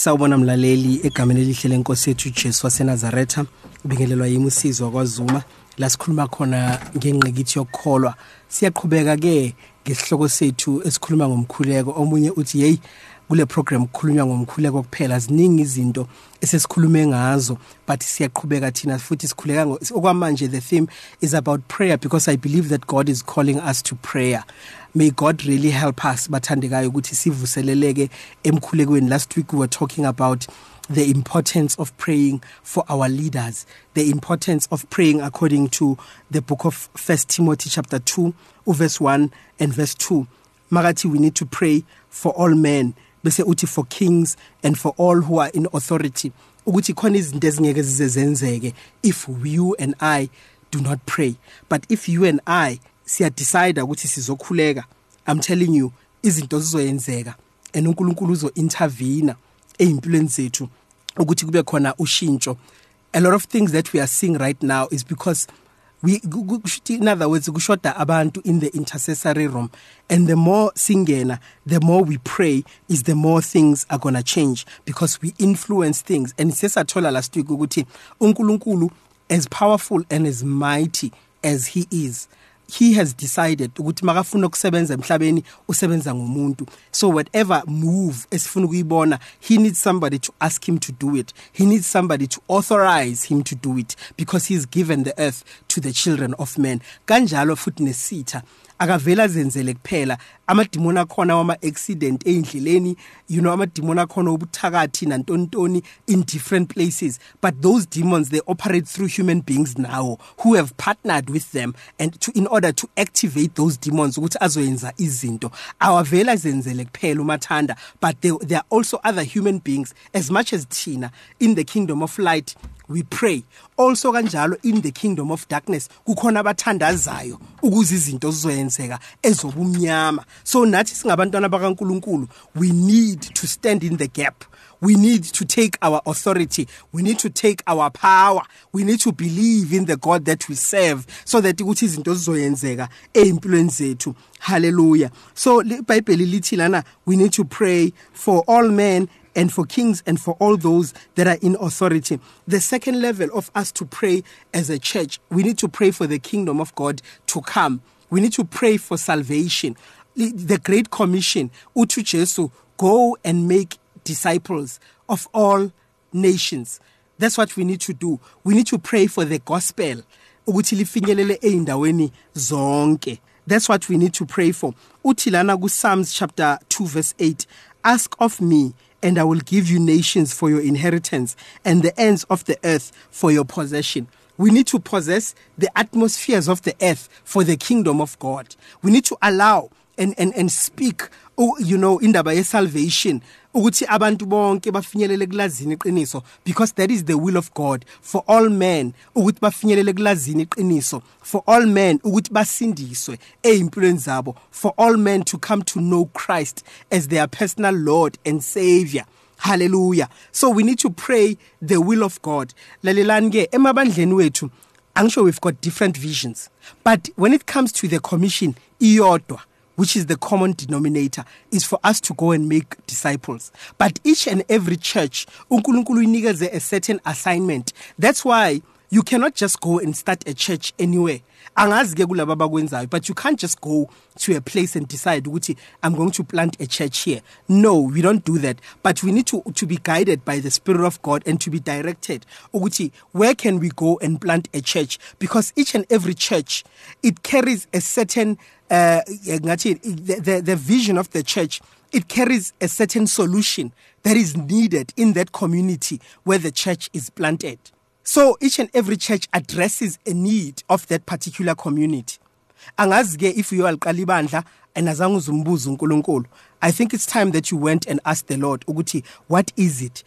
sawubona mlaleli egameni elihle lenkosi yethu Jesu waseNazaretha. Bingelelwa yimi usizo wakwaZuma la sikhuluma khona ngengqikithi yokukholwa. Siyaqhubeka ke ngesihloko sethu esikhuluma ngomkhuleko. Omunye uthi hey kule program kukhulunywa ngomkhuleko kuphela ziningi izinto esesikhulume ngazo but siyaqhubeka thina futhi sikhuleka okwamanje the theme is about prayer because i believe that god is calling us to prayer. May god really help us bathandekayo ukuthi sivuseleleke emkhulekweni. Last week we were talking about the importance of praying for our leaders the importance of praying according to the book of first timothy chapter 2 verse 1 and verse 2 makathi we need to pray for all men bese uthi for kings and for all who are in authority ukuthi khona izinto ezingeke zize zenzeke if you and I do not pray. But if you and I siya decide ukuthi sizokhuleka i'm telling you izinto zizoyenzeka. And uNkulunkulu uzo intervene ezimpilweni zethu ukuthi kube khona ushintsho. A lot of things that we are seeing right now is because in other words kushoda abantu in the intercessory room. And the more singena the more we pray is the more things are going to change because we influence things. And sesathola last week ukuthi uNkulunkulu as powerful and as mighty as he is he has decided ukuthi makafuna ukusebenza emhlabeni usebenza ngomuntu. So whatever move esifuna ukuyibona he needs somebody to ask him to do it. He needs somebody to authorize him to do it because he's given the earth to the children of men. Kanjalo futhi nesitha akavela zenzele kuphela. Amadimoni akhona wama accident endleleni you know amadimoni akhona obuthakathi nantontoni in different places. But those demons they operate through human beings now who have partnered with them and to in order to activate those demons ukuthi azoyenza izinto. Awavela zenzele kuphela umathanda but there, there are also other human beings. As much as thina in the kingdom of light we pray. Also kanjalo in the kingdom of darkness kukhona abathandazayo ukuze izinto zizoyenzeka ezobumnyama. So nathi singabantwana bakaNkuluNkulu we need to stand in the gap. We need to take our authority. We need to take our power. We need to believe in the god that we serve so that ukuthi izinto zizoyenzeka ezimpilweni zethu. Hallelujah. So iBhayibheli lithi lana we need to pray for all men and for kings and for all those that are in authority. The second level of us to pray as a church, we need to pray for the kingdom of God to come. We need to pray for salvation. The Great Commission, uthi Jesu, go and make disciples of all nations. That's what we need to do. We need to pray for the gospel ukuthi. That's what we need to pray for. Uthi Psalms chapter 2 verse 8, ask of me and I will give you nations for your inheritance and the ends of the earth for your possession. We need to possess the atmospheres of the earth for the kingdom of God. We need to allow and, and, and speak oh, you know indaba ye salvation ukuthi abantu bonke bafinyelele kulazini iqiniso because that is the will of God for all men ukuthi bafinyelele kulazini iqiniso for all men ukuthi basindiswe zabo for all men to come to know Christ as their personal Lord and Savior. Hallelujah. So we need to pray the will of God. Lalelani ke emabandleni wethu angisho we've got different visions but when it comes to the commission iyodwa which is the common denominator, is for us to go and make disciples. But each and every church, uNkulunkulu a certain assignment. That's why you cannot just go and start a church anywhere. angazi ke kulabo abakwenzayo but you can't just go to a place and decide ukuthi I'm going to plant a church here. No, we don't do that. But we need to to be guided by the spirit of God and to be directed ukuthi where can we go and plant a church because each and every church it carries a certain uh the, the the vision of the church it carries a certain solution that is needed in that community where the church is planted. So each and every church addresses a need of that particular community. Angazi ke if you aliqala ibandla andazange uzumbuza uNkulunkulu. I think it's time that you went and asked the Lord ukuthi what is it?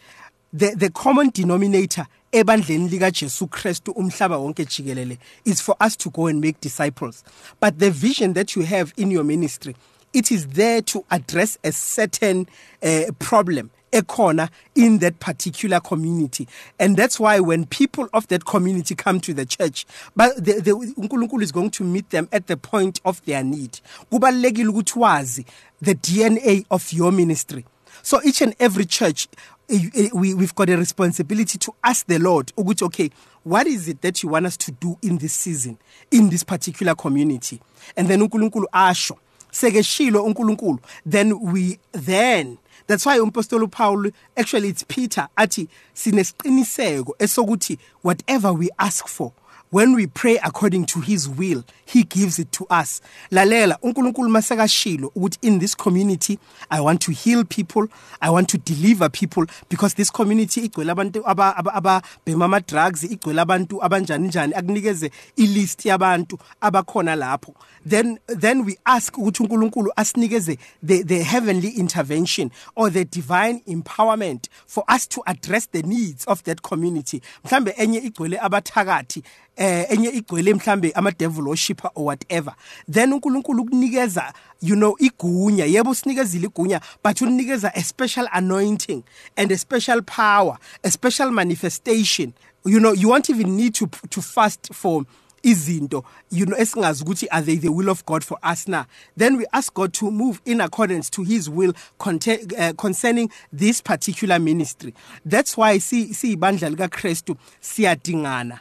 The the common denominator ebandleni lika Jesu Christ umhlaba wonke jikelele is for us to go and make disciples. But the vision that you have in your ministry it is there to address a certain uh, problem ekhona in that particular community. And that's why when people of that community come to the church but the, the uNkulunkulu is going to meet them at the point of their need. The DNA of your ministry. So each and every church eh, eh, we, we've got a responsibility to ask the Lord, okay, what is it that you want us to do in this season, in this particular community? And then uNkulunkulu asho, sekeshilo uNkulunkulu, then we, then, that's why umpostoli Paul, actually it's Peter, athi, sinesiqiniseko esokuthi, whatever we ask for, when we pray according to his will he gives it to us. Lalela uNkulunkulu masekashilo ukuthi in this community i want to heal people i want to deliver people because this community igcwele abantu ababhema ama drugs igcwele abantu abanjani njani akunikeze ilist yabantu abakhona lapho. Then then we ask ukuthi uNkulunkulu asinikeze the the heavenly intervention or the divine empowerment for us to address the needs of that community. Mhlambe enye igcwele abathakathi eh enye igcwele mhlambe ama devil worshipper or whatever. Then uNkulunkulu ukunikeza you know igunya. Yebo sinikezile igunya but unikeza a special anointing and a special power a special manifestation. You know you won't even need to to fast for izinto you know esingazi ukuthi are they the will of God for us na? Then we ask God to move in accordance to his will uh, concerning this particular ministry. That's why si siyibandla lika Christu siyadingana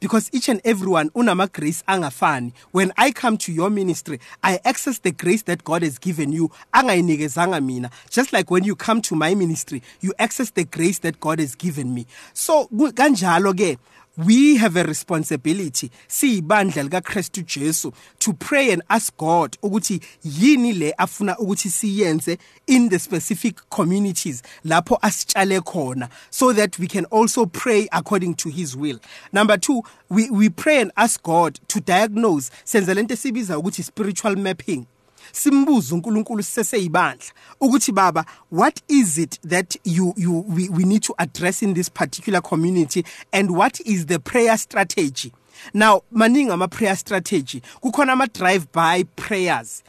because each and everyone unama grace angafani. When i come to your ministry i access the grace that god has given you. Angayinikezanga mina. Just like when you come to my ministry you access the grace that god has given me. So kanjalo ke we have a responsibility siyibandla lika Christ Jesu to pray and ask God ukuthi yini le afuna ukuthi siyenze in the specific communities lapho asitshale khona so that we can also pray according to his will. Number 2 we we pray and ask God to diagnose senza lento esibiza ukuthi spiritual mapping. Simbuze uNkulunkulu siseseyibandla ukuthi baba what is it that you you we, we need to address in this particular community and what is the prayer strategy? Now maningi ama prayer strategy. Kukhona ama drive by prayers.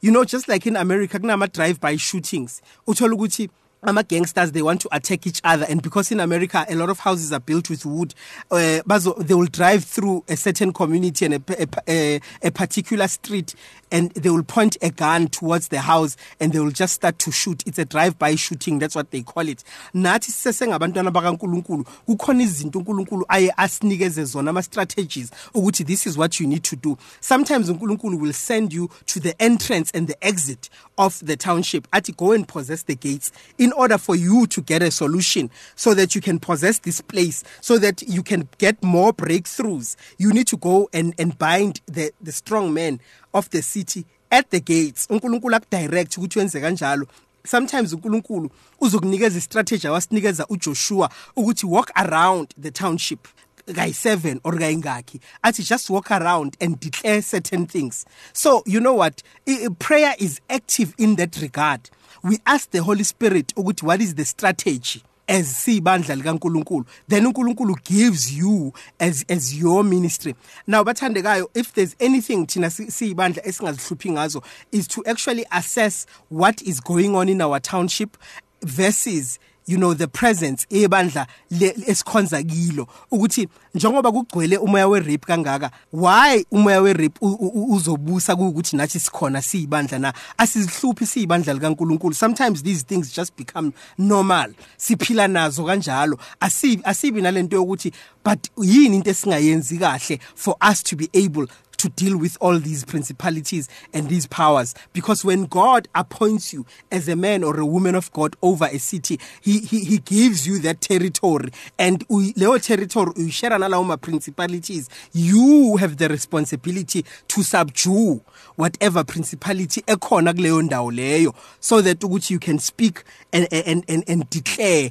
You know just like in America kunama drive by shootings. Uthola ukuthi ama gangsters they want to attack each other and because in America a lot of houses are built with wood uh, they will drive through a certain community and a, a, a particular street and they will point a gun towards the house and they will just start to shoot. It's a drive by shooting that's what they call it. Nathi sisengabantwana bakaNkuluNkulu kukhona izinto uNkulunkulu aye asinikeze zona ama strategies ukuthi this is what you need to do. Sometimes uNkulunkulu will send you to the entrance and the exit of the township. Athi go and possess the gates in order for you to get a solution so that you can possess this place so that you can get more breakthroughs. You need to go and and bind the the strong men of the city at the gates. uNkulunkulu akudirect ukuthi wenze kanjalo. Sometimes uNkulunkulu uzokunikeza istrategy awasinikeza uJoshua ukuthi walk around the township kayi7 or kayingakhi. Athi just walk around and declare certain things. So you know what? Prayer is active in that regard. We ask the holy spirit ukuthi what is the strategy as sibandla likaNkuluNkulu then uNkulunkulu gives you as as your ministry. Now bathandekayo if there's anything thina siyibandla esingazihluphi ngazo is to actually assess what is going on in our township versus you know the presence ebandla esikhonza kilo. Ukuthi njengoba kugcwele umoya we-rape kangaka why umoya we-rape uzobusa ukuthi nathi sikhona siyibandla na? Asizihluphi siyibandla likaNkuluNkulu? Sometimes these things just become normal. Siphila nazo kanjalo. Asibi asibi nalento yokuthi but yini into esingayenzi kahle for us to be able to deal with all these principalities and these powers. Because when God appoints you as a man or a woman of God over a city he he, he gives you that territory. And leyo territory uyishare nalawo ma principalities you have the responsibility to subdue whatever principality so that you can speak and and and, and declare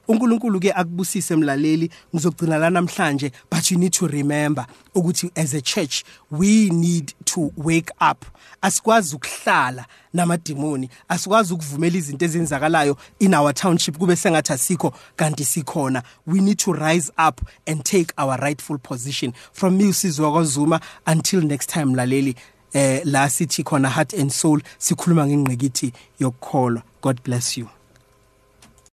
uNkulunkulu ke akubusise mlaleli ngizogcina la namhlanje but you need to remember ukuthi as a church we need to wake up. Asikwazi ukuhlala namadimoni asikwazi ukuvumela izinto ezenzakalayo in our township kube sengathi asikho kanti sikhona. We need to rise up and take our rightful position. From me usizwa kwaZuma until next time laleli eh la sithi khona heart and soul sikhuluma ngengqikithi yokukholwa god bless you.